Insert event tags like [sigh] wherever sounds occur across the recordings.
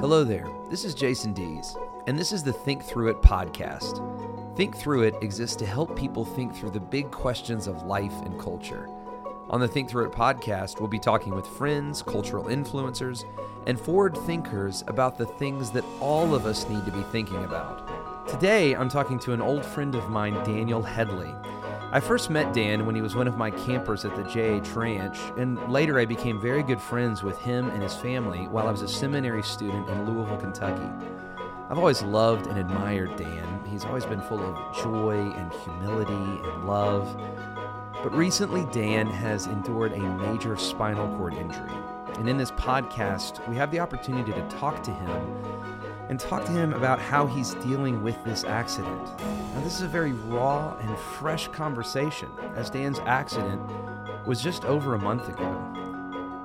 Hello there. This is Jason Dees, and this is the Think Through It podcast. Think Through It exists to help people think through the big questions of life and culture. On the Think Through It podcast, we'll be talking with friends, cultural influencers, and forward thinkers about the things that all of us need to be thinking about. Today, I'm talking to an old friend of mine, Daniel Headley. I first met Dan when he was one of my campers at the JH Ranch, and later I became very good friends with him and his family while I was a seminary student in Louisville, Kentucky. I've always loved and admired Dan. He's always been full of joy and humility and love. But recently, Dan has endured a major spinal cord injury. And in this podcast, we have the opportunity to talk to him and talk to him about how he's dealing with this accident. Now, this is a very raw and fresh conversation, as Dan's accident was just over a month ago.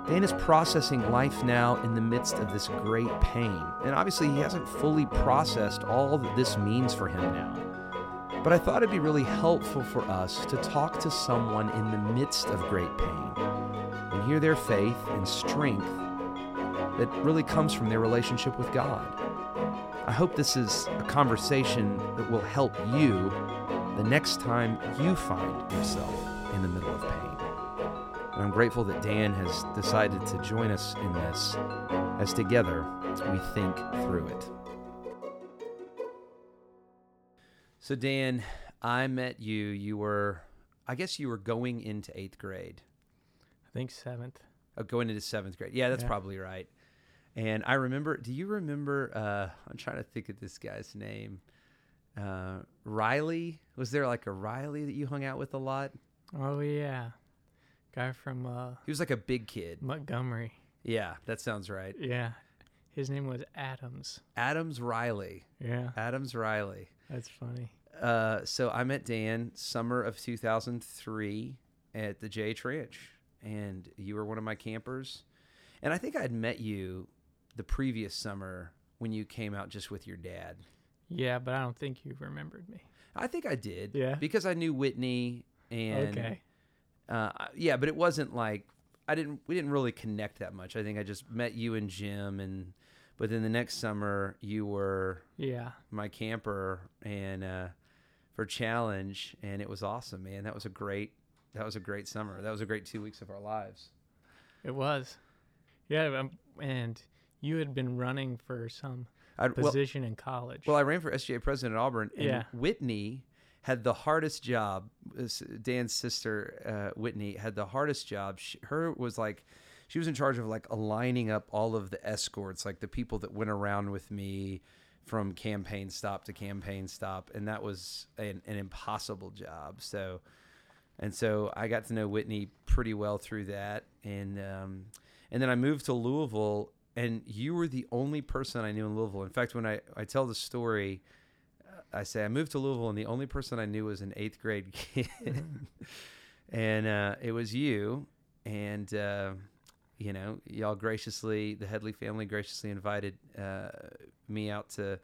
Dan is processing life now in the midst of this great pain, and obviously, he hasn't fully processed all that this means for him now. But I thought it'd be really helpful for us to talk to someone in the midst of great pain and hear their faith and strength that really comes from their relationship with God. I hope this is a conversation that will help you the next time you find yourself in the middle of pain. And I'm grateful that Dan has decided to join us in this as together we think through it. So, Dan, I met you. You were, I guess you were going into eighth grade, I think seventh. oh, going into seventh grade. Yeah, that's Yeah. probably right. And I remember, do you remember? Uh, I'm trying to think of this guy's name. Uh, Riley? Was there like a Riley that you hung out with a lot? Oh yeah, guy from uh, He was like a big kid. Montgomery. Yeah, that sounds right. Yeah, his name was Adams. Adams Riley. Yeah, Adams Riley. that's funny. Uh, so I met Dan summer of 2003 at the J Ranch, and you were one of my campers. And I think I'd met you the previous summer when you came out just with your dad. Yeah, but I don't think you remembered me. I think I did. Yeah? Because I knew Whitney and okay. uh, yeah, but it wasn't like I didn't we didn't really connect that much. I think I just met you and Jim and but then the next summer you were Yeah. my camper and uh, for challenge and it was awesome, man. That was a great that was a great summer. That was a great 2 weeks of our lives. It was. Yeah, um, and you had been running for some I, well, position in college. well, I ran for SGA president at Auburn and Yeah. Whitney had the hardest job. Dan's sister, uh, Whitney, had the hardest job. She, her was like, she was in charge of like aligning up all of the escorts, like the people that went around with me from campaign stop to campaign stop, and that was an, an impossible job. So, and so I got to know Whitney pretty well through that, and um, and then I moved to Louisville, and you were the only person I knew in Louisville. In fact, when I I tell the story. I say I moved to Louisville, and the only person I knew was an eighth grade [laughs] kid, and uh, it was you. And uh, you know, y'all graciously, the Headley family graciously invited uh, me out to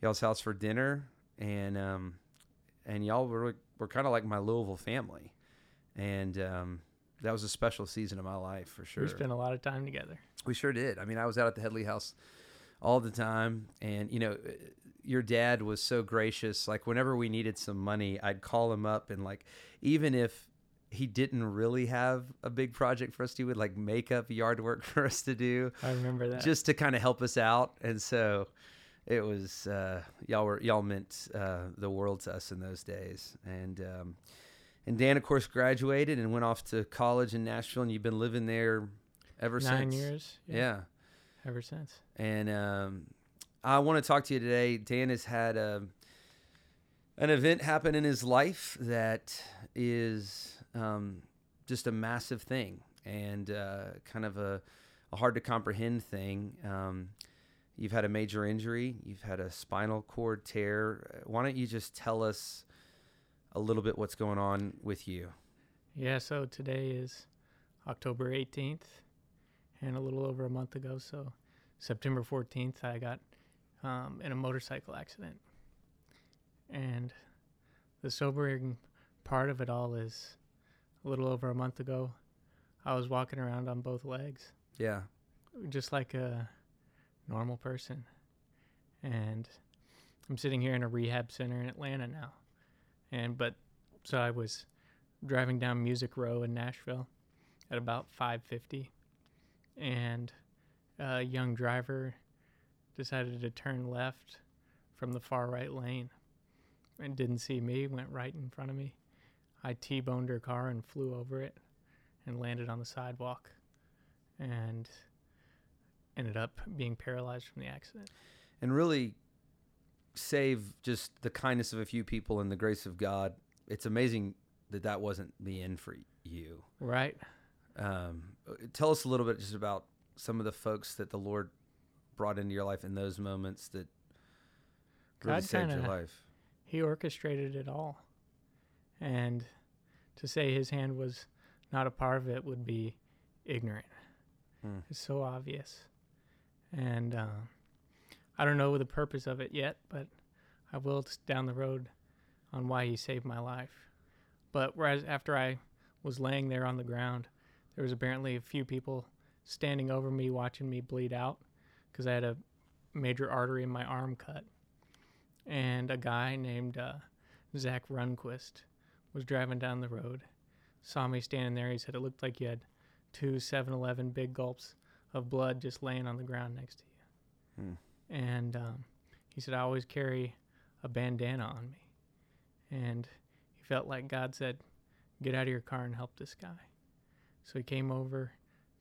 y'all's house for dinner, and um, and y'all were were kind of like my Louisville family, and um, that was a special season of my life for sure. we spent a lot of time together. We sure did. I mean, I was out at the Headley house all the time. And, you know, your dad was so gracious. Like, whenever we needed some money, I'd call him up. And, like, even if he didn't really have a big project for us to do, would like make up yard work [laughs] for us to do I remember that. just to kind of help us out. And so it was, uh, y'all were, y'all meant uh, the world to us in those days. And, um, and Dan, of course, graduated and went off to college in Nashville, and you've been living there ever nine since. years. Yeah. Ever since. And um, I want to talk to you today. Dan has had a, an event happen in his life that is um, just a massive thing and uh, kind of a, a hard to comprehend thing. Um, you've had a major injury, you've had a spinal cord tear. Why don't you just tell us a little bit what's going on with you? Yeah. So today is October 18th, and a little over a month ago, so September 14th, I got um, in a motorcycle accident. And the sobering part of it all is a little over a month ago, I was walking around on both legs, Yeah. just like a normal person. And I'm sitting here in a rehab center in Atlanta now. And but so I was driving down Music Row in Nashville at about 5:50 and a young driver decided to turn left from the far right lane and didn't see me, went right in front of me. I T-boned her car and flew over it and landed on the sidewalk and ended up being paralyzed from the accident. And really save just the kindness of a few people and the grace of God. It's amazing that that wasn't the end for you. Right. Um, tell us a little bit just about some of the folks that the Lord brought into your life in those moments that really God saved your kinda- life. He orchestrated it all. And to say his hand was not a part of it would be ignorant. Hmm. It's so obvious. And uh, I don't know the purpose of it yet, but I will down the road on why he saved my life. But whereas after I was laying there on the ground, there was apparently a few people standing over me watching me bleed out because I had a major artery in my arm cut. And a guy named uh, Zach Runquist was driving down the road, saw me standing there. He said it looked like you had two 7 Eleven big gulps of blood just laying on the ground next to you. Hmm. And um, he said, I always carry a bandana on me. And he felt like God said, Get out of your car and help this guy. So he came over,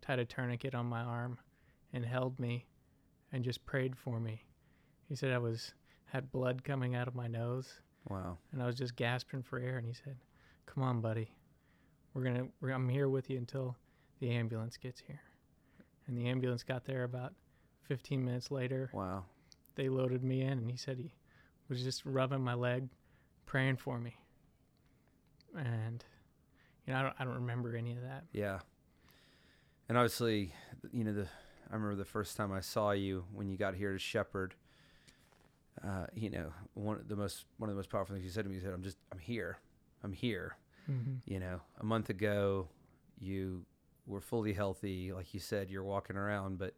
tied a tourniquet on my arm, and held me and just prayed for me. He said I was had blood coming out of my nose Wow. and I was just gasping for air. And he said, "Come on, buddy, we're gonna. I'm here with you until the ambulance gets here." And the ambulance got there about 15 minutes later. Wow. They loaded me in, and he said he was just rubbing my leg, praying for me. And you know, I don't, I don't remember any of that. Yeah. And obviously, you know, the I remember the first time I saw you when you got here to Shepherd. Uh, you know, one of the most one of the most powerful things you said to me. You said, "I'm just, I'm here, I'm here." Mm-hmm. You know, a month ago, you were fully healthy, like you said, you're walking around, but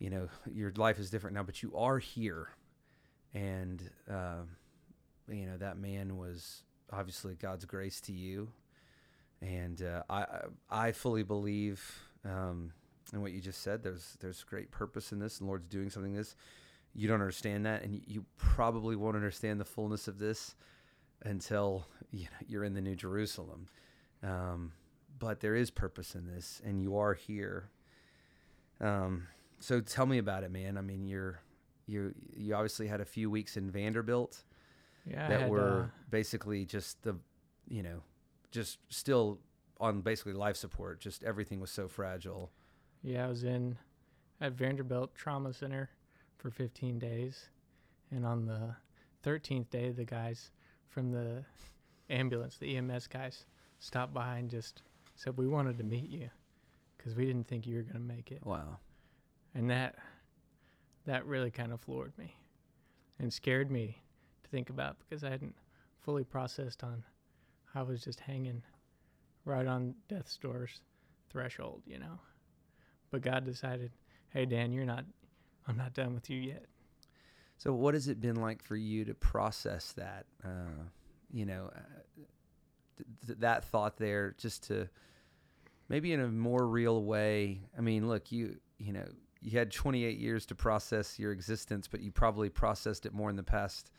you know, your life is different now. But you are here, and um, you know that man was obviously God's grace to you, and uh, I I fully believe um, in what you just said. There's there's great purpose in this, and Lord's doing something in this. You don't understand that, and you probably won't understand the fullness of this until you know, you're in the New Jerusalem. Um, but there is purpose in this, and you are here. Um, so tell me about it, man. I mean, you're you you obviously had a few weeks in Vanderbilt Yeah, that had, were uh, basically just the, you know, just still on basically life support. Just everything was so fragile. Yeah, I was in at Vanderbilt Trauma Center for 15 days. And on the 13th day, the guys from the ambulance, the EMS guys, stopped by and just said, We wanted to meet you because we didn't think you were going to make it. Wow. And that, that really kind of floored me and scared me to think about because I hadn't fully processed on I was just hanging right on death's door's threshold, you know. But God decided, hey, Dan, you're not, I'm not done with you yet. So what has it been like for you to process that? Uh, you know, uh, th- th- that thought there, just to maybe in a more real way. I mean, look, you you know, you had 28 years to process your existence, but you probably processed it more in the past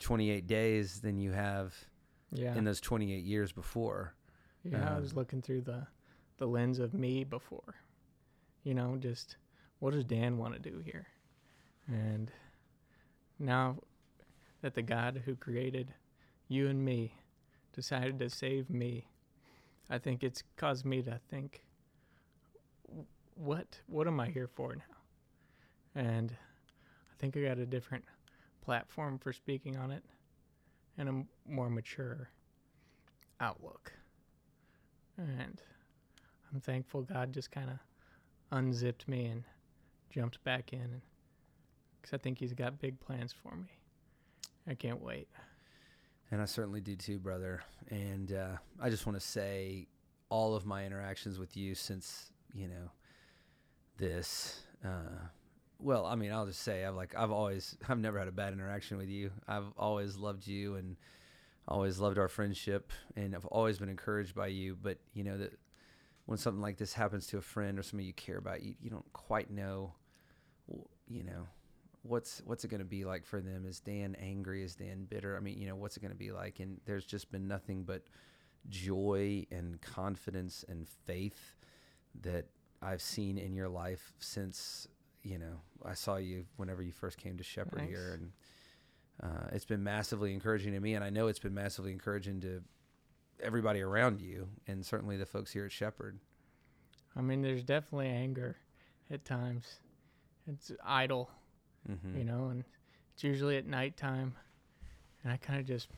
28 days than you have Yeah. in those 28 years before. yeah, I uh, was looking through the, the lens of me before. You know, just what does Dan want to do here? And now that the God who created you and me decided to save me, I think it's caused me to think, "W- what what am I here for now? And I think I got a different platform for speaking on it and a more mature outlook. And I'm thankful God just kind of unzipped me and jumped back in because I think He's got big plans for me. I can't wait. And I certainly do too, brother. And uh, I just want to say all of my interactions with you since, you know, this, uh, well, I mean, I'll just say I've like I've always [laughs] I've never had a bad interaction with you. I've always loved you and always loved our friendship and I've always been encouraged by you, but you know that when something like this happens to a friend or somebody you care about, you, you don't quite know you know what's what's it going to be like for them? Is Dan angry? Is Dan bitter? I mean you know what's it going to be like? And there's just been nothing but joy and confidence and faith that I've seen in your life since you know I saw you whenever you first came to Shepherd Thanks. here, and uh, it's been massively encouraging to me, and I know it's been massively encouraging to everybody around you, and certainly the folks here at Shepherd. I mean, there's definitely anger at times. It's idle, Mm-hmm. you know, and it's usually at nighttime, and I kind of just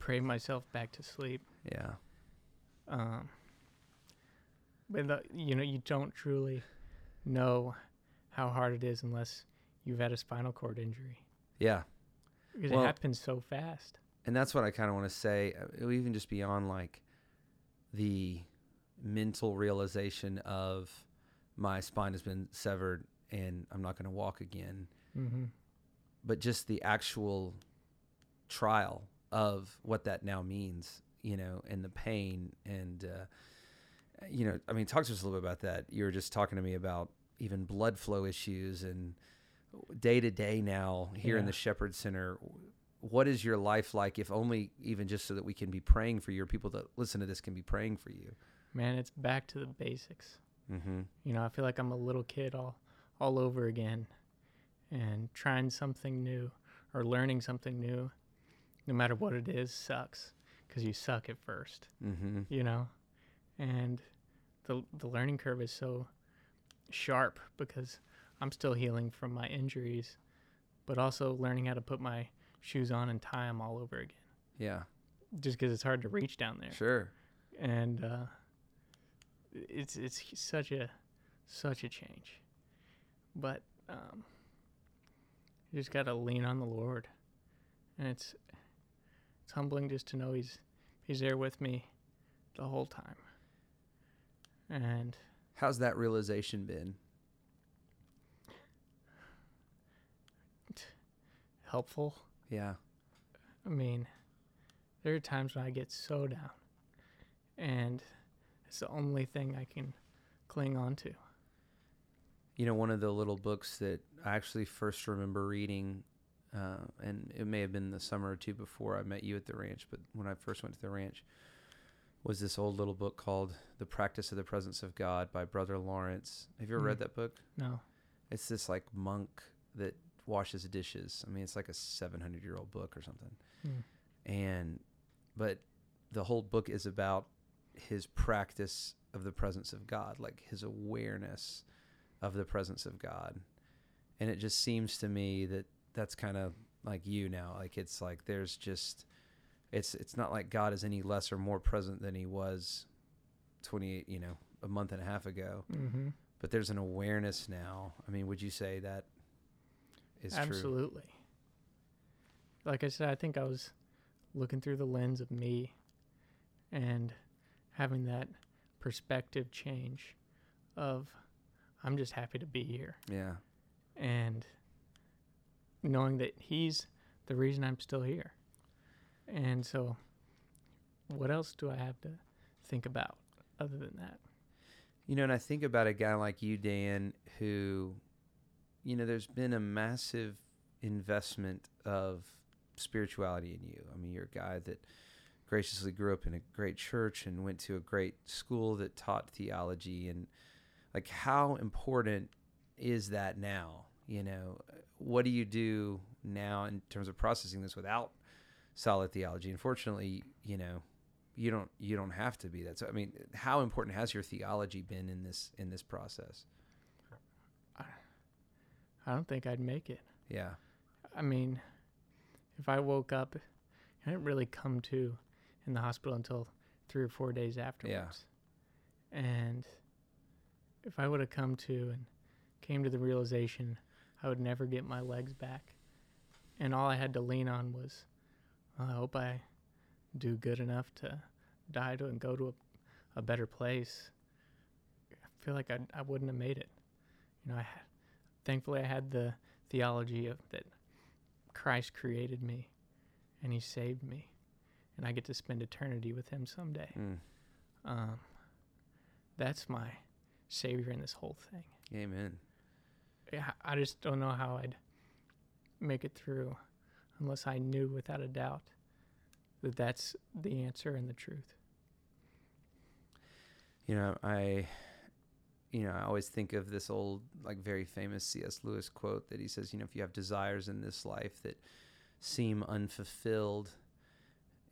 pray myself back to sleep. Yeah, Um, but the, you know, you don't truly know how hard it is unless you've had a spinal cord injury yeah, because Well- it happens so fast. and that's what I kind of want to say. uh, Even just beyond like the mental realization of my spine has been severed and I'm not going to walk again. Mm-hmm. but just the actual trial of what that now means, you know, and the pain and uh, you know, I mean, talk to us a little bit about that. You were just talking to me about even blood flow issues and day to day now here in the Shepherd Center. What is your life like, if only even just so that we can be praying for you, or people that listen to this can be praying for you? Man, it's back to the basics. Mm-hmm. You know, I feel like I'm a little kid all all over again and trying something new or learning something new, no matter what it is, sucks because you suck at first, Mm-hmm. you know? And the the learning curve is so sharp because I'm still healing from my injuries, but also learning how to put my shoes on and tie them all over again. Yeah, Just because it's hard to reach down there sure. and uh, it's it's such a such a change. But um, you just gotta lean on the Lord, and it's it's humbling just to know He's He's there with me the whole time. And How's that realization been? helpful. Yeah. I mean, there are times when I get so down, and it's the only thing I can cling on to. You know, one of the little books that I actually first remember reading, uh, and it may have been the summer or two before I met you at the ranch, but when I first went to the ranch, was this old little book called The Practice of the Presence of God by Brother Lawrence. Have you ever read Mm. that book? No. It's this like monk that washes dishes. I mean, it's like a 700 year old book or something. Mm. And, but the whole book is about his practice of the presence of God, like his awareness of the presence of God. And it just seems to me that that's kind of like you now. Like it's like there's just, it's it's not like God is any less or more present than he was 28, you know, a month and a half ago Mm-hmm. but there's an awareness now. I mean, would you say that is true? Absolutely. Like I said, I think I was looking through the lens of me and having that perspective change of I'm just happy to be here Yeah. and knowing that he's the reason I'm still here. And so what else do I have to think about other than that? You know, and I think about a guy like you, Dan, who, you know, there's been a massive investment of spirituality in you. I mean, you're a guy that graciously grew up in a great church and went to a great school that taught theology. And, like, how important is that now? You know, what do you do now in terms of processing this without solid theology? Unfortunately, you know, you don't you don't have to be that. So I mean, how important has your theology been in this in this process? I don't think I'd make it. Yeah. I mean, if I woke up, I didn't really come to in the hospital until three or four days afterwards. Yeah. And if I would have come to and came to the realization I would never get my legs back, and all I had to lean on was, "Well, I hope I do good enough to die to and go to a, a better place. I feel like I, I wouldn't have made it. You know, I had, thankfully I had the theology of that Christ created me and he saved me and I get to spend eternity with him someday. Mm. Um, that's my savior in this whole thing. Amen. Yeah, I just don't know how I'd make it through unless I knew without a doubt that that's the answer and the truth. You know, I you know, I always think of this old like very famous C.S. Lewis quote that he says, you know, if you have desires in this life that seem unfulfilled,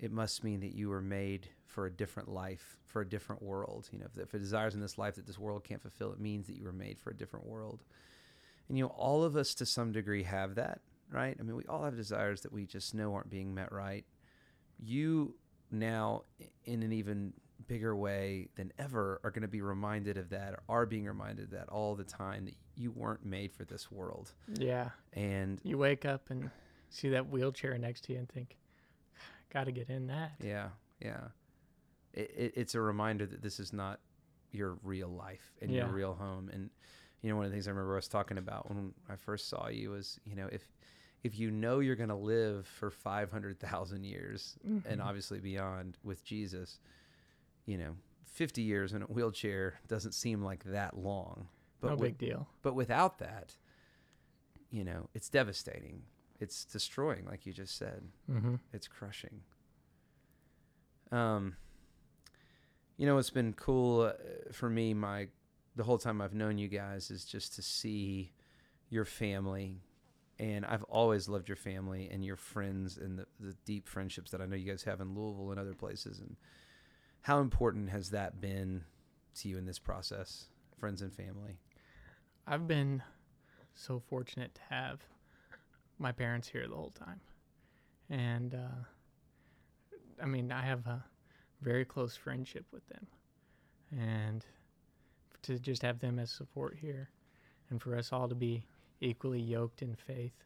it must mean that you were made for a different life, for a different world. You know, if, if the desires in this life that this world can't fulfill, it means that you were made for a different world. And you know, all of us to some degree have that, right? I mean, we all have desires that we just know aren't being met right. You now, in an even bigger way than ever, are going to be reminded of that, or are being reminded of that all the time that you weren't made for this world. Yeah. And You wake up and see that wheelchair next to you and think, [sighs] got to get in that. yeah, yeah, it, it, it's a reminder that this is not your real life and your real home. And you know, one of the things I remember us talking about when I first saw you was, you know, if if you know you're going to live for 500,000 years and Mhm. obviously beyond with Jesus, you know, 50 years in a wheelchair doesn't seem like that long. But no with, big deal. but without that, you know, it's devastating. It's destroying, like you just said. Mm-hmm. It's crushing. Um, you know, it's been cool uh, for me. My the whole time I've known you guys is just to see your family, and I've always loved your family and your friends and the, the deep friendships that I know you guys have in Louisville and other places. And how important has that been to you in this process, friends and family? I've been so fortunate to have my parents here the whole time. And uh, I mean, I have a very close friendship with them. And to just have them as support here and for us all to be equally yoked in faith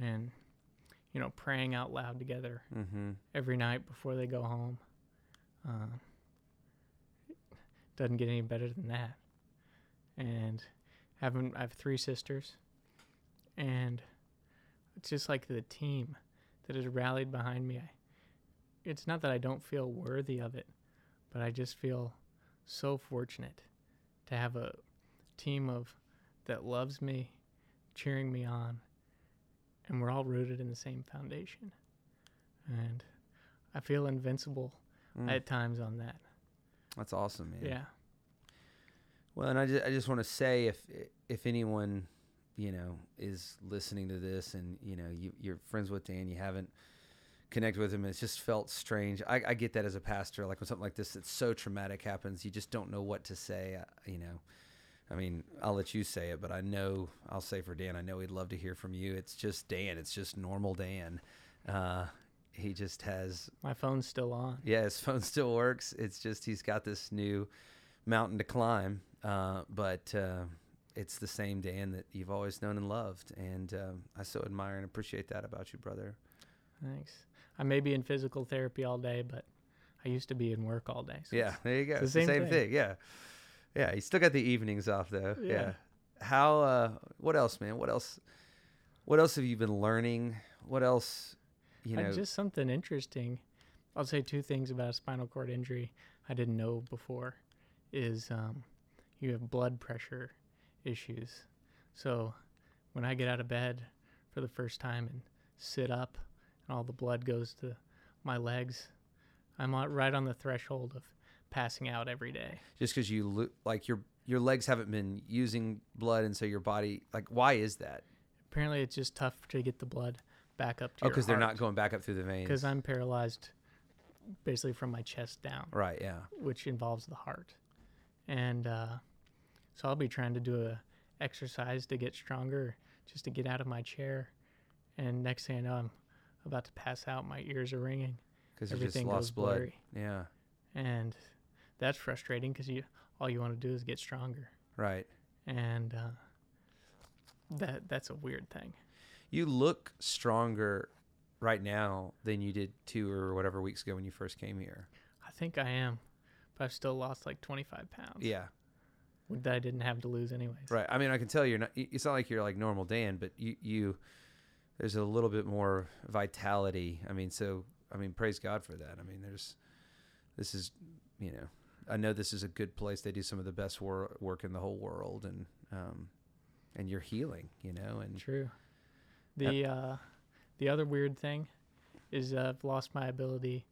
and, you know, praying out loud together Mm-hmm. every night before they go home. Uh, doesn't get any better than that. And having I have three sisters, and it's just like the team that has rallied behind me. I, it's not that I don't feel worthy of it, but I just feel so fortunate to have a team of that loves me, cheering me on, and we're all rooted in the same foundation. And I feel invincible Mm. at times on that. That's awesome, man. Yeah. Well, and I just, I just want to say if if anyone you know is listening to this and you know you, you're friends with Dan, you haven't connected with him, it's just felt strange. I, I get that as a pastor, like when something like this that's so traumatic happens, you just don't know what to say. uh, You know, I mean, I'll let you say it, but I know I'll say for Dan, I know he'd love to hear from you. It's just Dan. It's just normal Dan. Uh, he just has My phone's still on. yeah, his [laughs] phone still works. It's just he's got this new mountain to climb, uh, but uh, it's the same Dan that you've always known and loved, and um, I so admire and appreciate that about you, brother. Thanks. I may be in physical therapy all day, but I used to be in work all day. so Yeah, there you go. the the same same thing. thing. Yeah, yeah. You still got the evenings off though. Yeah. Yeah. How? Uh, what else, man? What else? What else have you been learning? What else? You Uh, know. just something interesting. I'll say two things about a spinal cord injury I didn't know before is um, you have blood pressure issues. So when I get out of bed for the first time and sit up and all the blood goes to my legs, I'm right on the threshold of passing out every day. just because you lo- like your your legs haven't been using blood, and so your body like why is that? Apparently, it's just tough to get the blood back up to Oh, because they're not going back up through the veins. because I'm paralyzed basically from my chest down, Right. Yeah. which involves the heart. And uh, so I'll be trying to do a exercise to get stronger, just to get out of my chair. And next thing I know, I'm about to pass out. My ears are ringing. Because you just Everything goes lost blood. blurry. Yeah. And that's frustrating because you all you want to do is get stronger. Right. And uh, that that's a weird thing. You look stronger right now than you did two or whatever weeks ago when you first came here. I think I am, but I've still lost like 25 pounds. Yeah. that I didn't have to lose anyways. Right. I mean, I can tell you're not. It's not like you're like normal Dan, but you you there's a little bit more vitality. I mean, so I mean, praise God for that. I mean, there's this is you know I know this is a good place. They do some of the best wor- work in the whole world, and um, and you're healing, you know, and True. The uh, the other weird thing is uh, I've lost my ability,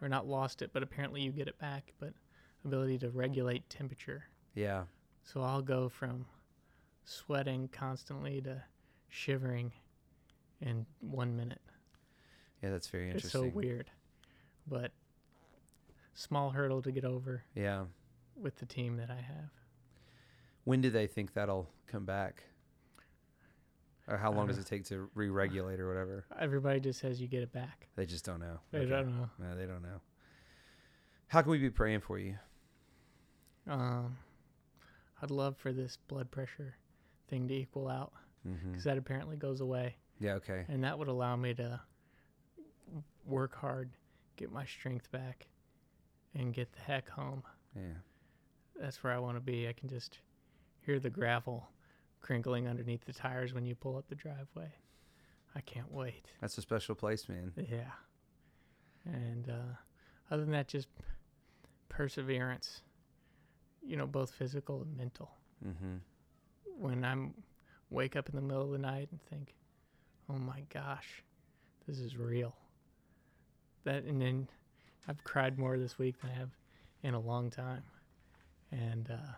or not lost it, but apparently you get it back. But ability to regulate temperature. yeah, So I'll go from sweating constantly to shivering in one minute. yeah, that's very interesting. It's so weird, but small hurdle to get over Yeah. with the team that I have. When do they think that'll come back? Or how long does it take to re-regulate or whatever? Everybody just says you get it back. They just don't know. I Okay. don't know. No, they don't know. How can we be praying for you? Um, I'd love for this blood pressure thing to equal out Mm-hmm. because that apparently goes away, Yeah. Okay. and that would allow me to work hard, get my strength back, and get the heck home. Yeah. That's where I want to be. I can just hear the gravel crinkling underneath the tires when you pull up the driveway. I can't wait. That's a special place, man. Yeah. And uh, other than that, just perseverance. You know, both physical and mental. Mm-hmm. When I'm wake up in the middle of the night and think, "Oh my gosh, this is real." That and then I've cried more this week than I have in a long time. And uh,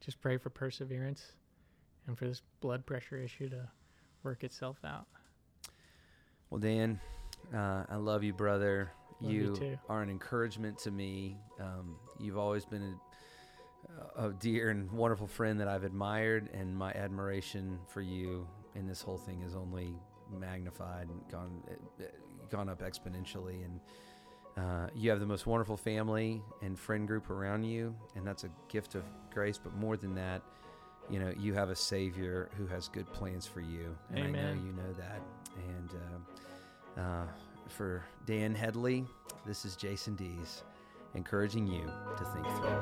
just pray for perseverance and for this blood pressure issue to work itself out. Well, Dan, uh, I love you, brother. Love you you are an encouragement to me. Um, you've always been a, a dear and wonderful friend that I've admired, and my admiration for you in this whole thing has only magnified and gone uh, gone up exponentially. And uh, you have the most wonderful family and friend group around you, and that's a gift of grace. But more than that, you know, you have a Savior who has good plans for you, and I know you know that. And uh, uh, for Dan Headley, this is Jason Dees, encouraging you to think through it.